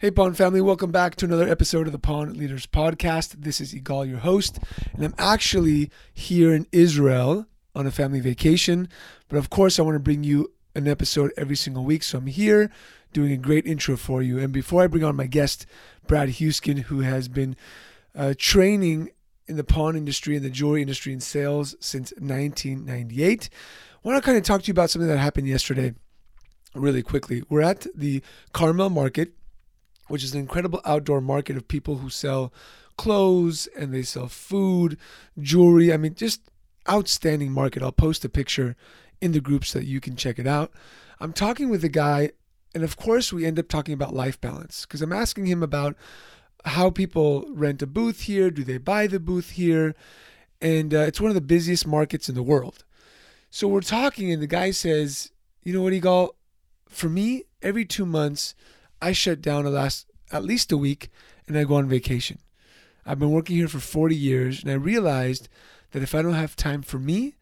Hey, Pawn family, welcome back to another episode of the Pawn Leaders Podcast. This is Igal, your host, and I'm actually here in Israel on a family vacation. But of course, I want to bring you an episode every single week. So I'm here doing a great intro for you. And before I bring on my guest, Brad Huisken, who has been uh, training in the pawn industry and the jewelry industry in sales since 1998, I want to kind of talk to you about something that happened yesterday really quickly. We're at the Carmel Market which is an incredible outdoor market of people who sell clothes and they sell food, jewelry. I mean, just outstanding market. I'll post a picture in the group so that you can check it out. I'm talking with a guy, and of course, we end up talking about life balance because I'm asking him about how people rent a booth here, do they buy the booth here? And uh, it's one of the busiest markets in the world. So we're talking, and the guy says, You know what, Igal? For me, every two months, I shut down the last at least a week and I go on vacation. I've been working here for 40 years and I realized that if I don't have time for me,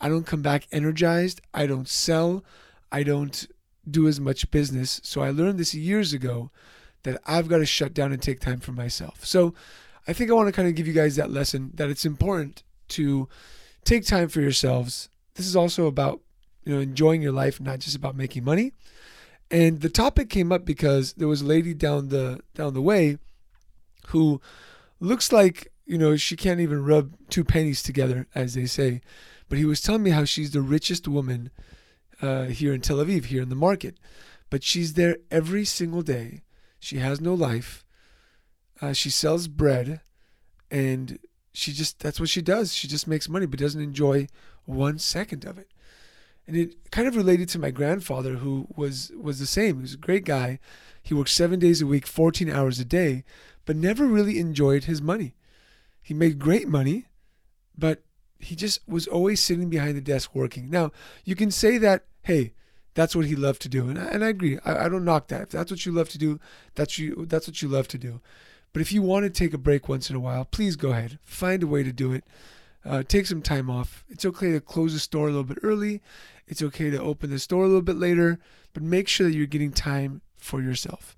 I don't come back energized, I don't sell, I don't do as much business. So I learned this years ago that I've got to shut down and take time for myself. So I think I want to kind of give you guys that lesson that it's important to take time for yourselves. This is also about, you know, enjoying your life, not just about making money. And the topic came up because there was a lady down the down the way who looks like, you know, she can't even rub two pennies together, as they say. But he was telling me how she's the richest woman uh, here in Tel Aviv, here in the market. But she's there every single day. She has no life. Uh, she sells bread, and she just that's what she does. She just makes money, but doesn't enjoy one second of it and it kind of related to my grandfather who was was the same. He was a great guy. He worked seven days a week 14 hours a day but never really enjoyed his money. He made great money but he just was always sitting behind the desk working. Now you can say that hey that's what he loved to do. And I, and I agree. I, I don't knock that. If that's what you love to do that's you that's what you love to do. But if you want to take a break once in a while please go ahead. Find a way to do it. Uh, take some time off. It's okay to close the store a little bit early. It's okay to open the store a little bit later, but make sure that you're getting time for yourself.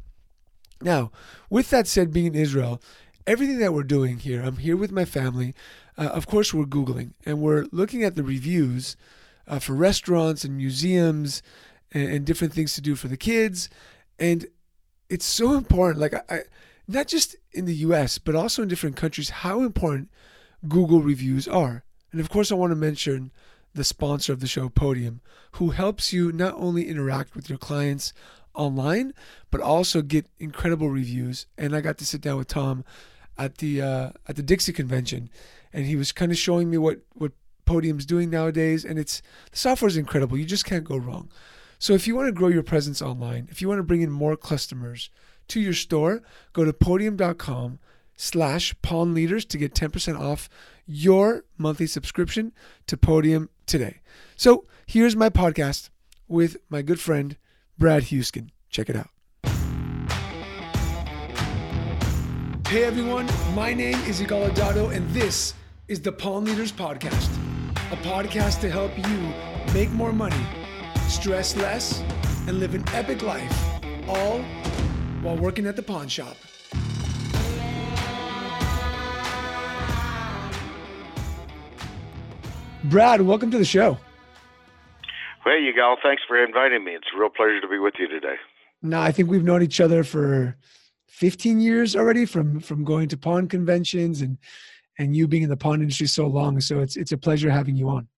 Now, with that said, being in Israel, everything that we're doing here, I'm here with my family. Uh, of course, we're Googling and we're looking at the reviews uh, for restaurants and museums and, and, different things to do for the kids. And it's so important, like, I, I, not just in the US, but also in different countries, how important Google reviews are. And of course, I want to mention the sponsor of the show, Podium, who helps you not only interact with your clients online, but also get incredible reviews. And I got to sit down with Tom at the uh, at the Dixie convention, and he was kind of showing me what what Podium's doing nowadays. And it's the software is incredible. You just can't go wrong. So if you want to grow your presence online, if you want to bring in more customers to your store, go to podium.com slash pawn leaders to get 10% off your monthly subscription to Podium today. So here's my podcast with my good friend, Brad Huisken. Check it out. Hey everyone, my name is Igal Adado, and this is the Pawn Leaders Podcast, a podcast to help you make more money, stress less, and live an epic life, all while working at the pawn shop. Brad, welcome to the show. Well, Igal. Thanks for inviting me. It's a real pleasure to be with you today. No, I think we've known each other for 15 years already from from going to pawn conventions and and you being in the pawn industry so long. So it's it's a pleasure having you on.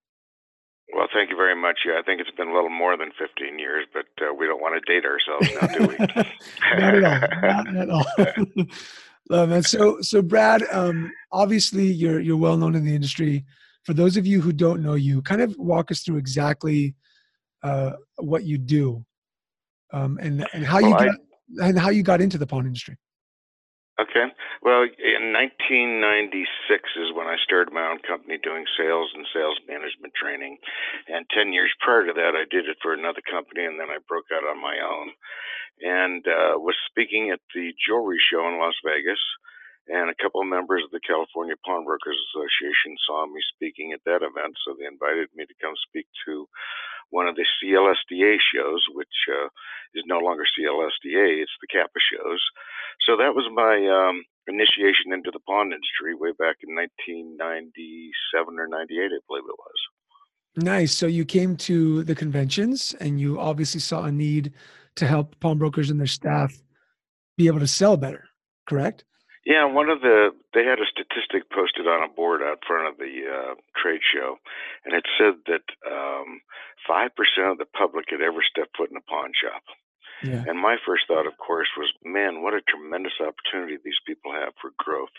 Well, thank you very much. Yeah, I think it's been a little more than 15 years, but uh, we don't want to date ourselves now, do we? Not at all. Not at all. Love man. So so Brad, um, obviously you're you're well known in the industry for those of you who don't know you, kind of walk us through exactly uh, what you do um, and and how well, you got I, and how you got into the pawn industry. Okay. Well, in 1996 is when I started my own company doing sales and sales management training. And 10 years prior to that, I did it for another company and then I broke out on my own and uh, was speaking at the jewelry show in Las Vegas and a couple of members of the California Pawnbrokers Association saw me speaking at that event, so they invited me to come speak to one of the CLSDA shows, which uh, is no longer CLSDA, it's the Kappa shows. So that was my um, initiation into the pawn industry way back in 1997 or 98, I believe it was. Nice. So you came to the conventions and you obviously saw a need to help pawnbrokers and their staff be able to sell better, correct? Yeah, one of the they had a statistic posted on a board out front of the uh, trade show, and it said that um, five um, percent of the public had ever stepped foot in a pawn shop. Yeah. And my first thought, of course, was, man, what a tremendous opportunity these people have for growth.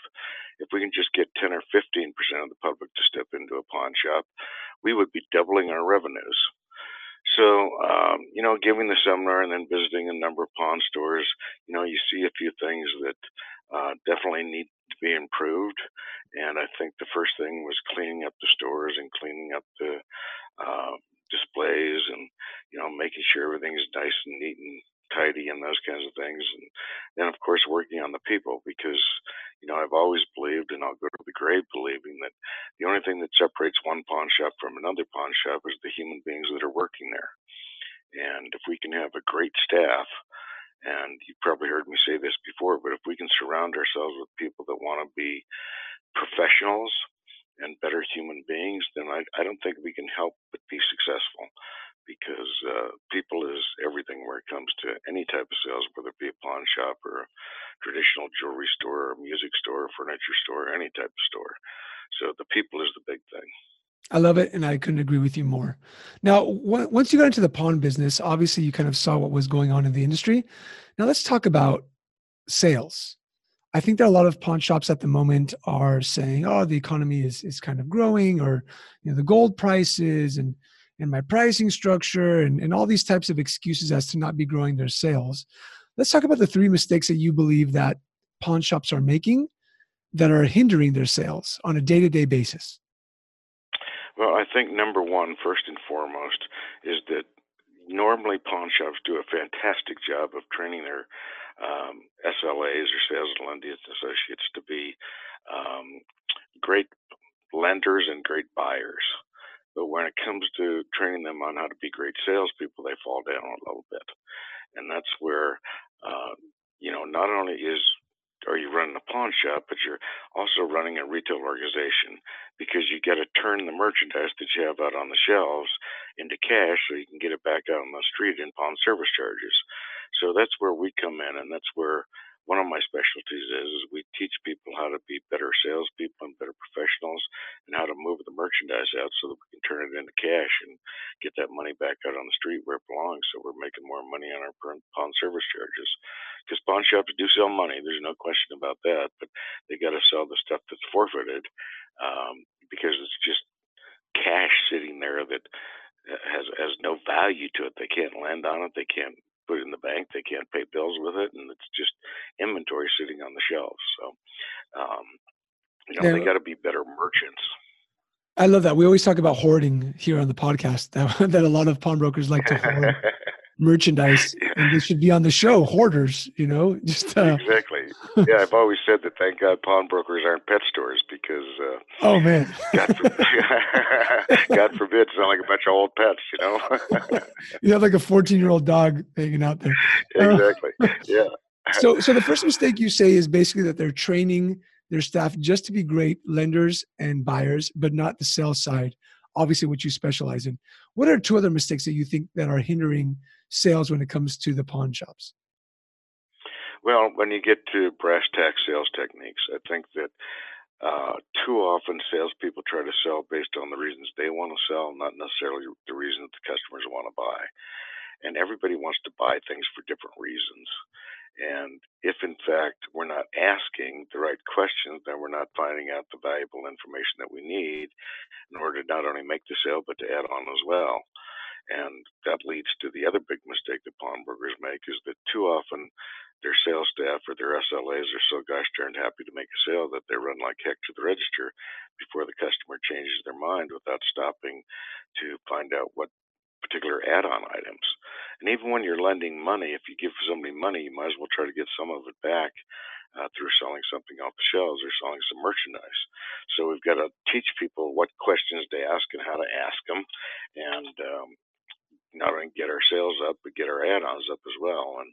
If we can just get 10 or 15 percent of the public to step into a pawn shop, we would be doubling our revenues. So, um, you know, giving the seminar and then visiting a number of pawn stores, you know, you see a few things that Uh, definitely need to be improved. And I think the first thing was cleaning up the stores and cleaning up the uh, displays and, you know, making sure everything is nice and neat and tidy and those kinds of things. And then, of course, working on the people because, you know, I've always believed, and I'll go to the grave believing that the only thing that separates one pawn shop from another pawn shop is the human beings that are working there. And if we can have a great staff, and you've probably heard me say this before, but if we can surround ourselves with people that want to be professionals and better human beings, then I, I don't think we can help but be successful because uh, people is everything where it comes to any type of sales, whether it be a pawn shop or a traditional jewelry store or music store or furniture store, or any type of store. The people is the big thing. I love it, and I couldn't agree with you more. Now, w- once you got into the pawn business, obviously you kind of saw what was going on in the industry. Now, let's talk about sales. I think that a lot of pawn shops at the moment are saying, "Oh, the economy is is kind of growing," or you know, the gold prices and and my pricing structure and, and all these types of excuses as to not be growing their sales. Let's talk about the three mistakes that you believe that pawn shops are making that are hindering their sales on a day-to-day basis. Well, I think number one, first and foremost, is that normally pawn shops do a fantastic job of training their um, SLAs or sales and lending associates to be um, great lenders and great buyers. But when it comes to training them on how to be great salespeople, they fall down a little bit. And that's where, uh, you know, not only is are you running a pawn shop, but you're also running a retail organization because you got to turn the merchandise that you have out on the shelves into cash so you can get it back out on the street in pawn service charges. So that's where we come in, and that's where one of my specialties is, is we teach people how to be better salespeople and better professionals and how to move the merchandise out so that we can turn it into cash and get that money back out on the street where it belongs so we're making more money on our pawn service charges. Because pawn shops do sell money, there's no question about that, but they got to sell the stuff that's forfeited um, because it's just cash sitting there that has has no value to it. They can't lend on it. They can't put it in the bank. They can't pay bills with it, and it's just inventory sitting on the shelves. So, um, you know, yeah. they got to be better merchants. I love that. We always talk about hoarding here on the podcast. That, that a lot of pawnbrokers like to hoard merchandise, yeah. and they should be on the show. Hoarders, you know, just uh, exactly. Yeah, I've always said that. Thank God, pawnbrokers aren't pet stores because. Uh, oh man. God, forbid, God forbid, sound like a bunch of old pets, you know. you have like a fourteen-year-old dog hanging out there. Exactly. Yeah. so, so the first mistake you say is basically that they're training their staff just to be great lenders and buyers, but not the sell side. Obviously, what you specialize in. What are two other mistakes that you think that are hindering sales when it comes to the pawn shops? Well, when you get to brass tack sales techniques, I think that uh, too often salespeople try to sell based on the reasons they want to sell, not necessarily the reasons that the customers want to buy. And everybody wants to buy things for different reasons. And if in fact we're not asking the right questions, then we're not finding out the valuable information that we need in order to not only make the sale, but to add on as well. And that leads to the other big mistake that pawnbrokers make is that too often their sales staff or their SLAs are so gosh darn happy to make a sale that they run like heck to the register before the customer changes their mind without stopping to find out what particular add-on items. And even when you're lending money, if you give somebody money, you might as well try to get some of it back uh, through selling something off the shelves or selling some merchandise. So we've got to teach people what questions to ask and how to ask them, and um, not only get our sales up, but get our add-ons up as well. And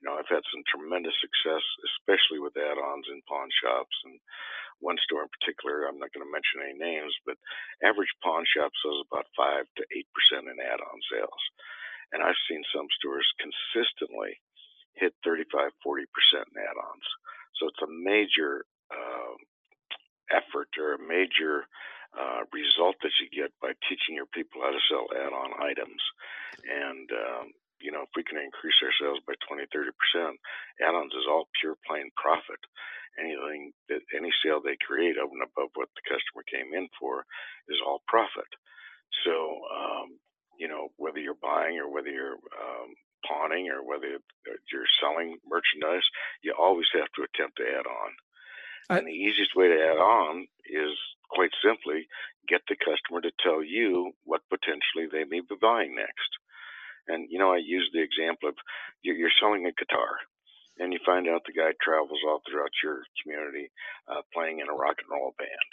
you know, I've had some tremendous success, especially with add-ons in pawn shops and one store in particular. I'm not going to mention any names, but average pawn shop sells about five to eight percent in add-on sales, and I've seen some stores consistently hit 35, 40 percent in add-ons. So it's a major uh, effort or a major uh, result that you get by teaching your people how to sell add-on items. And um, you know, if we can increase our sales by 20, 30 percent, add-ons is all pure plain profit. Anything that any sale they create over and above what the customer came in for is all profit. So, um, you know, whether you're buying or whether you're um, pawning or whether you're selling merchandise, you always have to attempt to add on. I, and the easiest way to add on is quite simply get the customer to tell you what potentially they may be buying next. And you know, I use the example of you're selling a guitar, and you find out the guy travels all throughout your community uh, playing in a rock and roll band.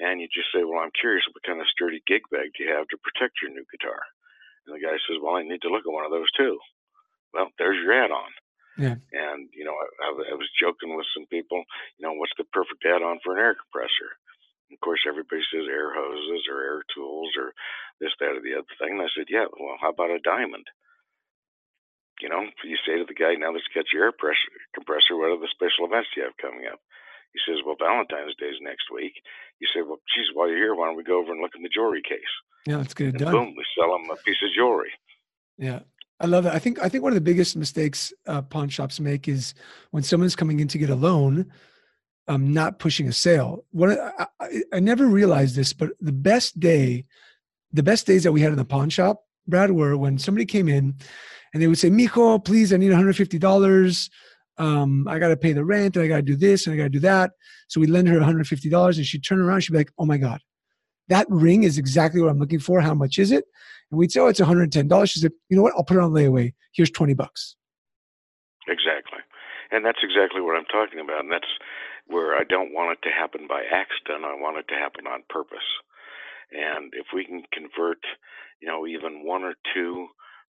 And you just say, Well, I'm curious, what kind of sturdy gig bag do you have to protect your new guitar? And the guy says, Well, I need to look at one of those too. Well, there's your add on. Yeah. And, you know, I, I was joking with some people, you know, what's the perfect add on for an air compressor? Of course, everybody says air hoses or air tools or this, that, or the other thing. And I said, yeah, well, how about a diamond? You know, you say to the guy, now let's get your air pressure compressor. What are the special events you have coming up? He says, well, Valentine's Day is next week. You say, well, geez, while you're here, why don't we go over and look in the jewelry case? Yeah, let's get it and done. Boom, we sell them a piece of jewelry. Yeah. I love that. I think I think one of the biggest mistakes uh, pawn shops make is when someone's coming in to get a loan, um, not pushing a sale. What I, I, I, never realized this, but the best day, the best days that we had in the pawn shop, Brad, were when somebody came in and they would say, Mijo, please, I need $150. Um, I got to pay the rent and I got to do this and I got to do that. So we lend her $150 and she'd turn around. She'd be like, oh my God, that ring is exactly what I'm looking for. How much is it? And we'd say, oh, it's $110. She said, you know what? I'll put it on layaway. Here's 20 bucks. Exactly. And that's exactly what I'm talking about. And that's where I don't want it to happen by accident. I want it to happen on purpose. And if we can convert, you know, even one or two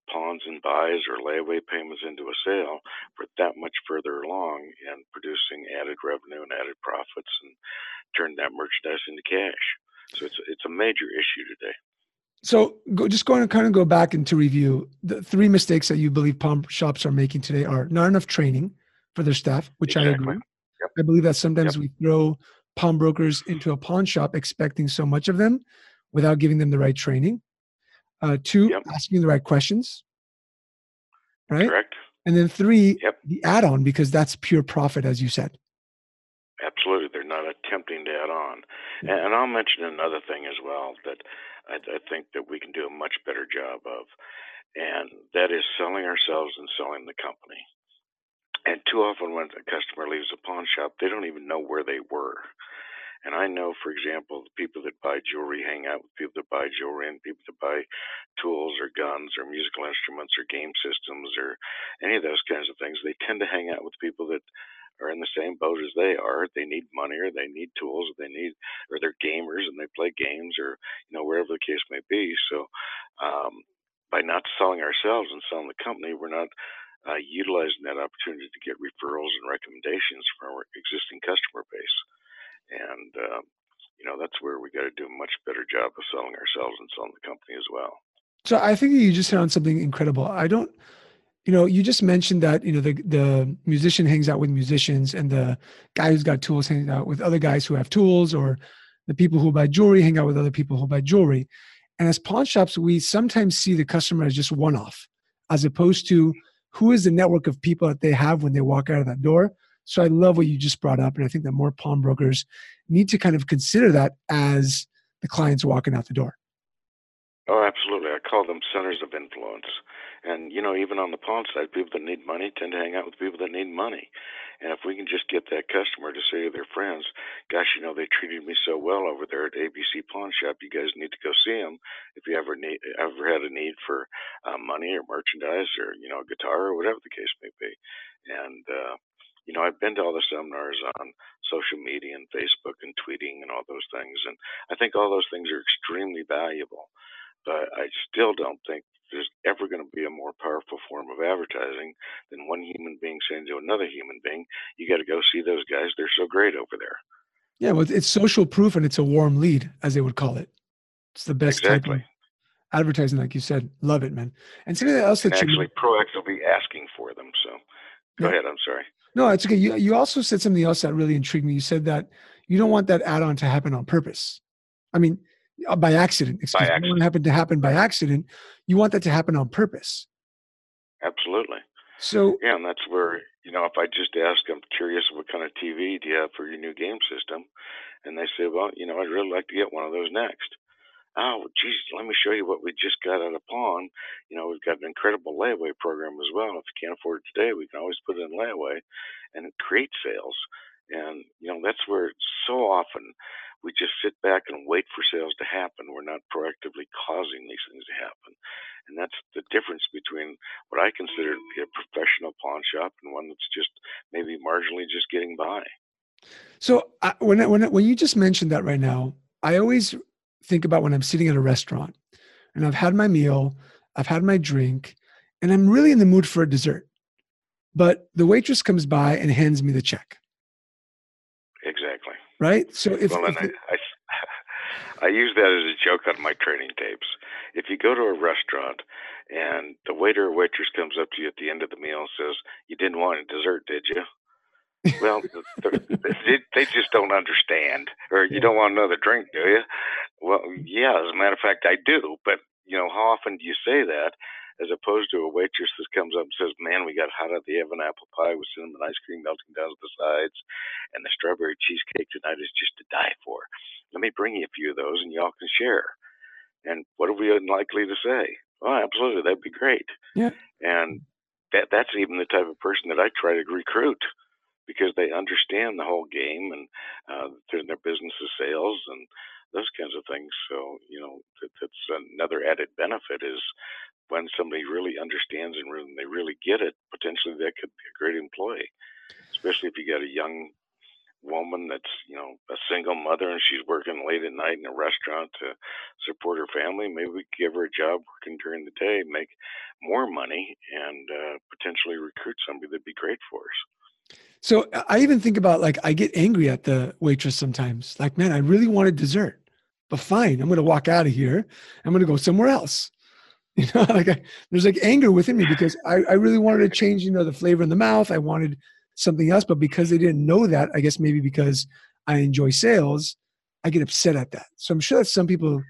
pawns and buys or layaway payments into a sale, we're that much further along in producing added revenue and added profits and turn that merchandise into cash. So it's it's a major issue today. So go, just going to kind of go back into review the three mistakes that you believe pawn shops are making today are not enough training for their staff, which exactly. I agree. Yep. I believe that sometimes yep. we throw pawnbrokers into a pawn shop expecting so much of them without giving them the right training. Uh, two, yep. asking the right questions. Right? Correct. And then three, the add on, because that's pure profit, as you said. Absolutely. They're not attempting to add on. And I'll mention another thing as well that I, I think that we can do a much better job of, and that is selling ourselves and selling the company. And too often, when a customer leaves a pawn shop, they don't even know where they were. And I know, for example, the people that buy jewelry hang out with people that buy jewelry and people that buy tools or guns or musical instruments or game systems or any of those kinds of things. They tend to hang out with people that are in the same boat as they are. They need money or they need tools or they need, or they're gamers and they play games or, you know, wherever the case may be. So, um, by not selling ourselves and selling the company, we're not uh, utilizing that opportunity to get referrals and recommendations from our existing customer base. And, um, you know, that's where we got to do a much better job of selling ourselves and selling the company as well. So I think you just hit on something incredible. I don't, you know, you just mentioned that, you know, the, the musician hangs out with musicians and the guy who's got tools hangs out with other guys who have tools or the people who buy jewelry hang out with other people who buy jewelry. And as pawn shops, we sometimes see the customer as just one off, as opposed to who is the network of people that they have when they walk out of that door. So I love what you just brought up. And I think that more pawnbrokers need to kind of consider that as the clients walking out the door. Oh, absolutely. I call them centers of influence. And, you know, even on the pawn side, people that need money tend to hang out with people that need money. And if we can just get that customer to say to their friends, gosh, you know, they treated me so well over there at ABC Pawn Shop. You guys need to go see them if you ever need, ever had a need for uh, money or merchandise or, you know, a guitar or whatever the case may be. And, uh, you know, I've been to all the seminars on social media and Facebook and tweeting and all those things. And I think all those things are extremely valuable. But I still don't think there's ever going to be a more powerful form of advertising than one human being saying to another human being, "You got to go see those guys. They're so great over there." Yeah, well, it's social proof and it's a warm lead, as they would call it. It's the best exactly. type of advertising, like you said. Love it, man. And something else and that actually you proactively asking for them. So, go Yeah. ahead. I'm sorry. no, it's okay. You you also said something else that really intrigued me. You said that you don't want that add-on to happen on purpose. I mean, Uh, by accident. Excuse me. You don't want accident. it happen to happen by accident. You want that to happen on purpose. Absolutely. So Yeah, and that's where you know if I just ask, I'm curious what kind of TV do you have for your new game system, and they say, well, you know, I'd really like to get one of those next. Oh, geez, let me show you what we just got at a pawn. You know, we've got an incredible layaway program as well. If you can't afford it today, we can always put it in layaway, and it creates sales. And you know, that's where so often we just sit back and wait for sales to happen. We're not proactively causing these things to happen, and that's the difference between what I consider to be a professional pawn shop and one that's just maybe marginally just getting by. So I, when I- when I- when you just mentioned that right now, I always think about when I'm sitting at a restaurant and I've had my meal, I've had my drink, and I'm really in the mood for a dessert. But the waitress comes by and hands me the check. Right? So if, well, if and I, I, I use that as a joke on my training tapes. If you go to a restaurant and the waiter or waitress comes up to you at the end of the meal and says, "You didn't want a dessert, did you?" Well, th- th- they, they just don't understand. Or you Yeah. don't want another drink, do you? Well, yeah. As a matter of fact, I do. But you know, how often do you say that? As opposed to a waitress that comes up and says, "Man, we got hot out of the oven apple pie with cinnamon ice cream melting down the sides, and the strawberry cheesecake tonight is just to die for. Let me bring you a few of those, and y'all can share." And what are we unlikely to say? Oh, absolutely, that'd be great. Yeah. And that that's even the type of person that I try to recruit because they understand the whole game and uh, their, their business is sales and those kinds of things. So you know that, that's another added benefit is when somebody really understands and really, they really get it. Potentially, that could be a great employee, especially if you got a young woman that's you know a single mother and she's working late at night in a restaurant to support her family maybe we could give her a job working during the day make more money and uh, potentially recruit somebody that'd be great for us so I even think about like I get angry at the waitress sometimes. Like, man, I really wanted dessert, but fine, I'm gonna walk out of here. I'm gonna go somewhere else. You know, like I, there's like anger within me because I, I really wanted to change, you know, the flavor in the mouth. I wanted something else, but because they didn't know that, I guess maybe because I enjoy sales, I get upset at that. So I'm sure that some people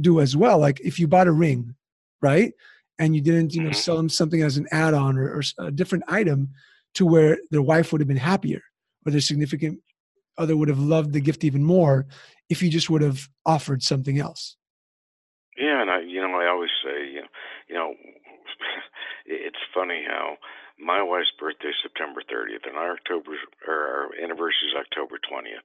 do as well. Like if you bought a ring, right, and you didn't, you know, Mhm. sell them something as an add-on or, or a different item to where their wife would have been happier or their significant other would have loved the gift even more if you just would have offered something else. yeah and i you know i always you know, it's funny how my wife's birthday is september 30th and our october or our anniversary is october 20th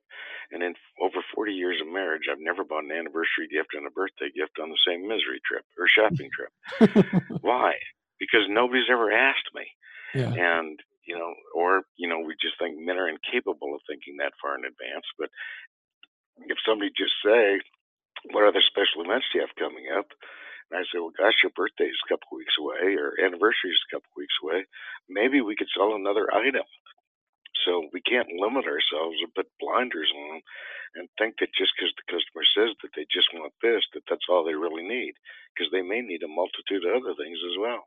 and in over 40 years of marriage i've never bought an anniversary gift and a birthday gift on the same misery trip or shopping trip. Why? Because nobody's ever asked me. Yeah. and you know or you know we just think men are incapable of thinking that far in advance but if somebody just say what other special events do you have coming up and i say well gosh your birthday is a couple weeks away or anniversary is a couple weeks away maybe we could sell another item so we can't limit ourselves or put blinders on and think that just because the customer says that they just want this that that's all they really need because they may need a multitude of other things as well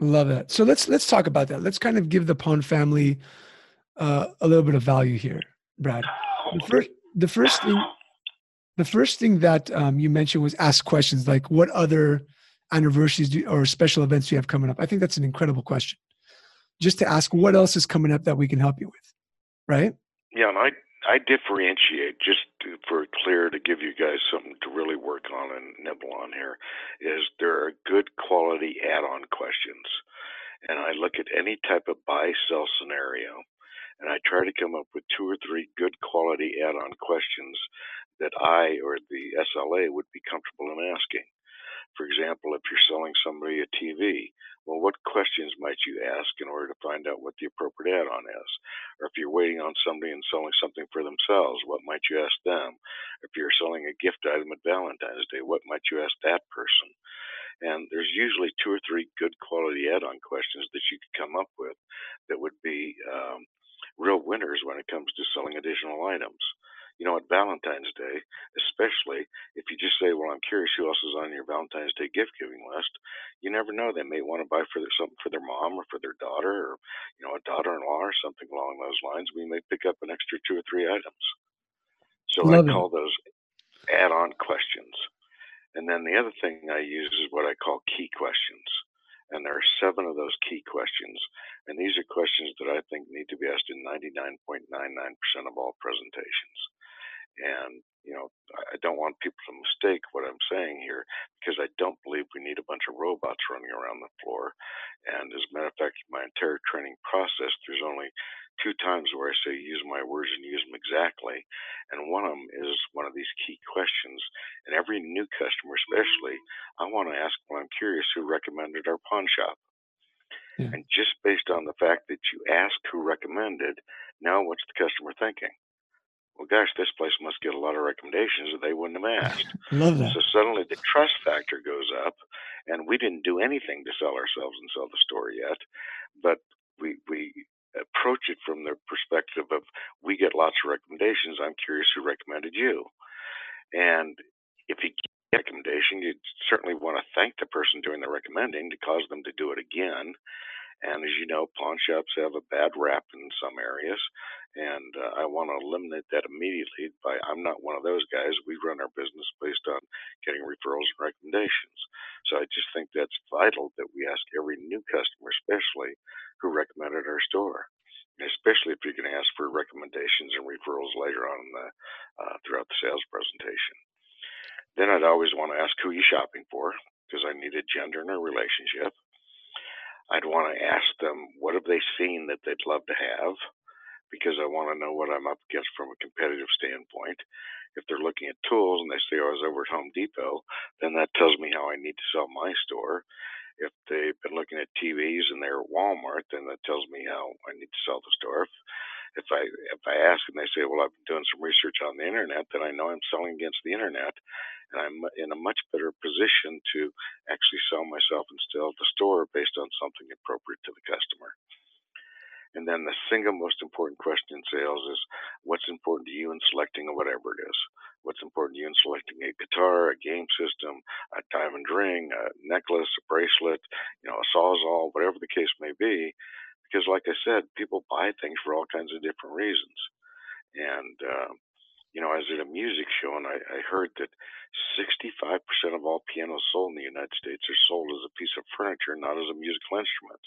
Love that. So let's let's talk about that. Let's kind of give the Pawn family uh, a little bit of value here, Brad. The first, the first thing, the first thing that um, you mentioned was ask questions like, "What other anniversaries do, or special events do you have coming up?" I think that's an incredible question. Just to ask, what else is coming up that we can help you with, right? Yeah, and I I differentiate just to, for clear to give you guys something to really work on and nibble on here is there are good quality add-on questions, and I look at any type of buy sell scenario, and I try to come up with two or three good quality add-on questions that I or the SLA would be comfortable in asking. For example, if you're selling somebody a TV, well, what questions might you ask in order to find out what the appropriate add on is? Or if you're waiting on somebody and selling something for themselves, what might you ask them? If you're selling a gift item at Valentine's Day, what might you ask that person? And there's usually two or three good quality add on questions that you could come up with that would be um, real winners when it comes to selling additional items. You know, at Valentine's Day, especially if you just say, "Well, I'm curious who else is on your Valentine's Day gift giving list," you never know. They may want to buy for their, something for their mom or for their daughter, or you know, a daughter-in-law or something along those lines. We may pick up an extra two or three items. So Love I call those add-on questions. And then the other thing I use is what I call key questions. And there are seven of those key questions. And these are questions that I think need to be asked in 99.99% of all presentations. And, you know, I don't want people to mistake what I'm saying here because I don't believe we need a bunch of robots running around the floor. And as a matter of fact, my entire training process, there's only two times where I say use my words and use them exactly. And one of them is one of these key questions. And every new customer, especially, I want to ask when I'm curious who recommended our pawn shop. Yeah. And just based on the fact that you asked who recommended, now what's the customer thinking? well, gosh, this place must get a lot of recommendations that they wouldn't have asked. Love that. So suddenly the trust factor goes up, and we didn't do anything to sell ourselves and sell the store yet, but we we approach it from the perspective of we get lots of recommendations. I'm curious who recommended you, and if you get a recommendation, you certainly want to thank the person doing the recommending to cause them to do it again. And as you know, pawn shops have a bad rap in some areas and uh, I want to eliminate that immediately by I'm not one of those guys. We run our business based on getting referrals and recommendations. So I just think that's vital that we ask every new customer, especially who recommended our store, especially if you're going to ask for recommendations and referrals later on the, uh, throughout the sales presentation. Then I'd always want to ask who you're shopping for because I need a gender in a relationship. I'd want to ask them what have they seen that they'd love to have because I want to know what I'm up against from a competitive standpoint. If they're looking at tools and they say oh, I was over at Home Depot, then that tells me how I need to sell my store. If they've been looking at TVs and they're at Walmart, then that tells me how I need to sell the store. If, if I if I ask and they say, well, I've been doing some research on the internet, then I know I'm selling against the internet, and I'm in a much better position to actually sell myself and sell the store based on something appropriate to the customer. And then the single most important question in sales is what's important to you in selecting whatever it is. What's important to you in selecting a guitar, a game system, a diamond ring, a necklace, a bracelet, you know, a sawzall, whatever the case may be. Because, like I said, people buy things for all kinds of different reasons. And, uh, you know, I was at a music show and I, I heard that 65% of all pianos sold in the United States are sold as a piece of furniture, not as a musical instrument.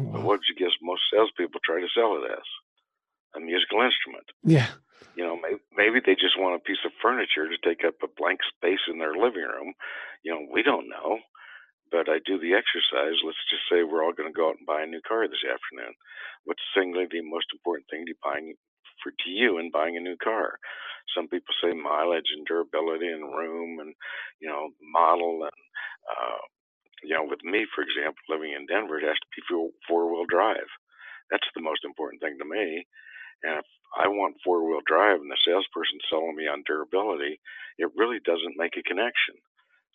Wow. But what did you guess most salespeople try to sell it as? A musical instrument. Yeah. You know, maybe, maybe they just want a piece of furniture to take up a blank space in their living room. You know, we don't know. But I do the exercise. Let's just say we're all going to go out and buy a new car this afternoon. What's singularly the most important thing to buying for to you in buying a new car? Some people say mileage and durability and room and you know model and uh, you know, with me, for example, living in Denver, it has to be four wheel drive. That's the most important thing to me. And if I want four wheel drive and the salesperson selling me on durability, it really doesn't make a connection.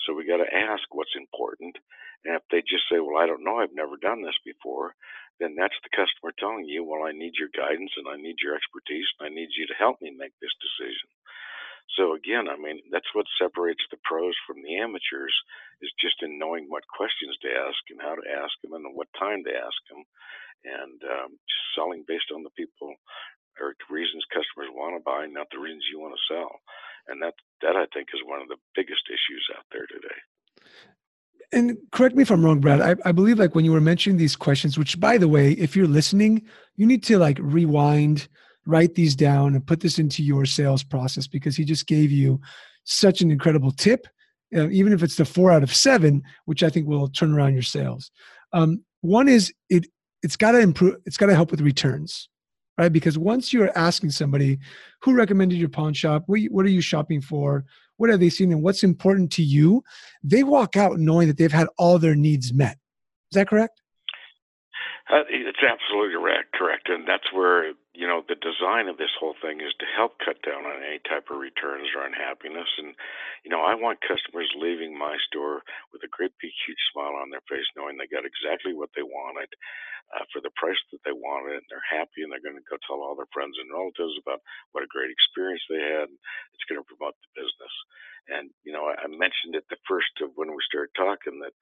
So we got to ask what's important. And if they just say, well, I don't know, I've never done this before, then that's the customer telling you, well, I need your guidance and I need your expertise and I need you to help me make this decision. So again, I mean, that's what separates the pros from the amateurs is just in knowing what questions to ask and how to ask them and what time to ask them, and um, just selling based on the people or reasons customers want to buy, not the reasons you want to sell. And that that I think is one of the biggest issues out there today. And correct me if I'm wrong, Brad. I, I believe like when you were mentioning these questions, which by the way, if you're listening, you need to like rewind write these down and put this into your sales process because he just gave you such an incredible tip, uh, even if it's the four out of seven, which I think will turn around your sales. Um, one is it it's got to improve. It's got to help with returns, right? Because once you're asking somebody who recommended your pawn shop, what, what are you shopping for? What have they seen and what's important to you? They walk out knowing that they've had all their needs met. Is that correct? Uh, it's absolutely correct, correct, and that's where you know the design of this whole thing is to help cut down on any type of returns or unhappiness. And you know, I want customers leaving my store with a great big huge smile on their face, knowing they got exactly what they wanted uh, for the price that they wanted, and they're happy, and they're going to go tell all their friends and relatives about what a great experience they had. And It's going to promote the business. And you know, I mentioned it the first of when we started talking that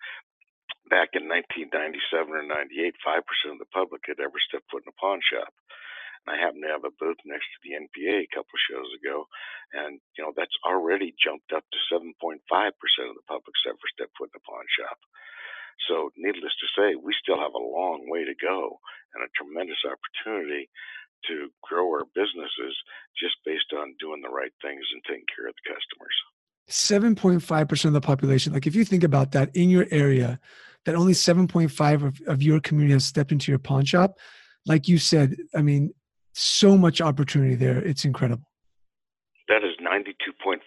back in 1997 or 98, 5% of the public had ever stepped foot in a pawn shop. And I happened to have a booth next to the NPA a couple of shows ago, and you know that's already jumped up to 7.5% of the public's ever stepped foot in a pawn shop. So, needless to say, we still have a long way to go and a tremendous opportunity to grow our businesses just based on doing the right things and taking care of the customers. 7.5% of the population. Like, if you think about that in your area, that only 7.5 of, of your community has stepped into your pawn shop. Like you said, I mean, so much opportunity there. It's incredible. That is 92.5%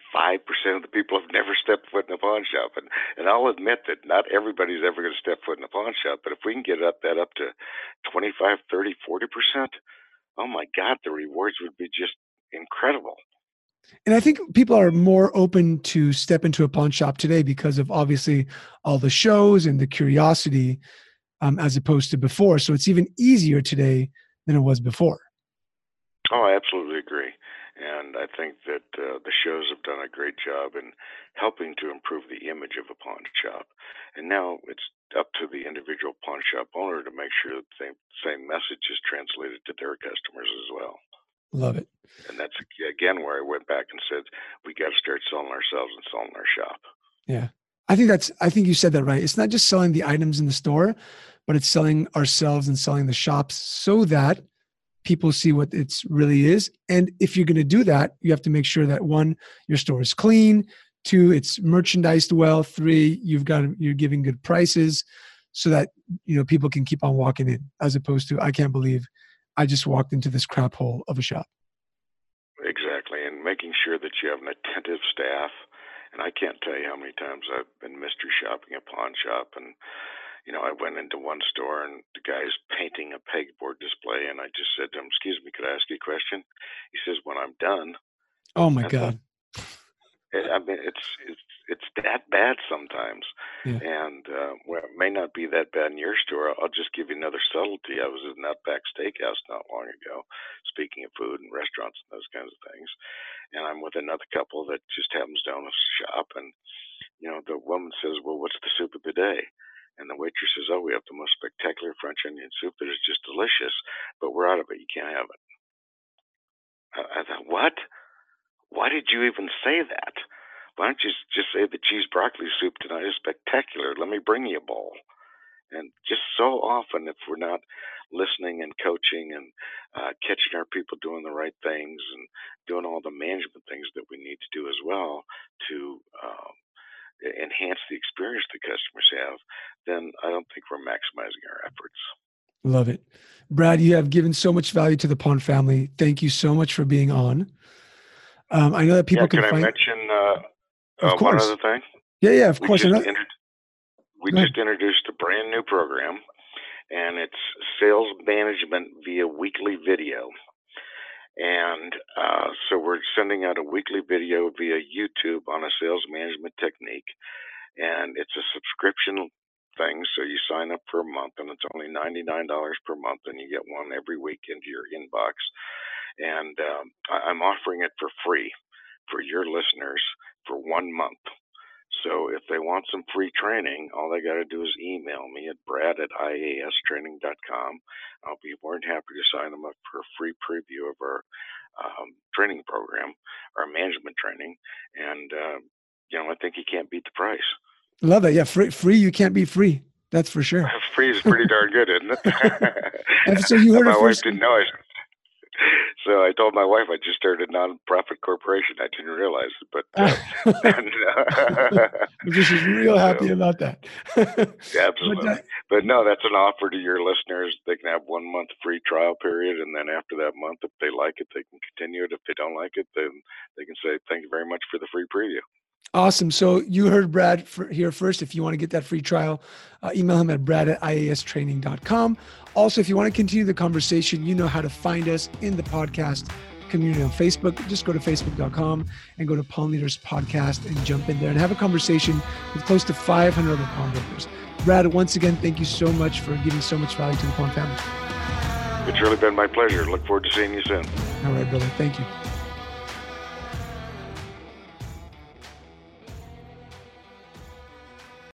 of the people have never stepped foot in a pawn shop. And, and I'll admit that not everybody's ever going to step foot in a pawn shop, but if we can get up that up to 25, 30, 40%, oh my God, the rewards would be just incredible. And I think people are more open to step into a pawn shop today because of obviously all the shows and the curiosity um, as opposed to before. So it's even easier today than it was before. Oh, I absolutely agree. And I think that uh, the shows have done a great job in helping to improve the image of a pawn shop. And now it's up to the individual pawn shop owner to make sure that the same message is translated to their customers as well. Love it. And that's again where I went back and said we got to start selling ourselves and selling our shop. Yeah. I think that's I think you said that right. It's not just selling the items in the store, but it's selling ourselves and selling the shops so that people see what it's really is. And if you're going to do that, you have to make sure that one, your store is clean, two, it's merchandised well, three, you've got you're giving good prices so that you know people can keep on walking in as opposed to I can't believe I just walked into this crap hole of a shop. Exactly, and making sure that you have an attentive staff. And I can't tell you how many times I've been mystery shopping a pawn shop, and you know, I went into one store and the guy's painting a pegboard display, and I just said to him, "Excuse me, could I ask you a question?" He says, "When I'm done." Oh my god! I mean, it's it's it's that bad sometimes, yeah. and uh, well, it may not be that bad in your store. I'll just give you another subtlety. I was at an Outback Steakhouse not long ago, speaking of food and restaurants and those kinds of things, and I'm with another couple that just happens to own a shop, and you know, the woman says, "Well, what's the soup of the day?" And the waitress says, "Oh, we have the most spectacular French onion soup that is just delicious, but we're out of it. You can't have it." I thought, "What?" Why did you even say that? Why don't you just say the cheese broccoli soup tonight is spectacular? Let me bring you a bowl. And just so often, if we're not listening and coaching and uh, catching our people doing the right things and doing all the management things that we need to do as well to um, enhance the experience the customers have, then I don't think we're maximizing our efforts. Love it. Brad, you have given so much value to the Pawn family. Thank you so much for being on. Um, I know that people yeah, can, can find. I mention uh, of uh, course. one other thing? Yeah, yeah, of we course. Just inter- we just introduced a brand new program, and it's sales management via weekly video. And uh, so we're sending out a weekly video via YouTube on a sales management technique, and it's a subscription thing. So you sign up for a month, and it's only $99 per month, and you get one every week into your inbox and um, I'm offering it for free for your listeners for one month. So if they want some free training, all they got to do is email me at brad at iastraining.com. I'll be more than happy to sign them up for a free preview of our um, training program, our management training. And, uh, you know, I think you can't beat the price. Love it. Yeah, free, free you can't be free. That's for sure. free is pretty darn good, isn't it? so you heard My it wife first. didn't know it so I told my wife I just started a nonprofit corporation. I didn't realize it, but uh, and, she's real happy so, about that. absolutely. But, uh, but, no, that's an offer to your listeners. They can have one month free trial period, and then after that month, if they like it, they can continue it. If they don't like it, then they can say thank you very much for the free preview. Awesome. So you heard Brad here first. If you want to get that free trial, uh, email him at brad at iastraining.com. Also, if you want to continue the conversation, you know how to find us in the podcast community on Facebook. Just go to facebook.com and go to Pawn Leaders Podcast and jump in there and have a conversation with close to 500 other pawnbrokers. Brad, once again, thank you so much for giving so much value to the pawn family. It's really been my pleasure. Look forward to seeing you soon. All right, brother. Thank you.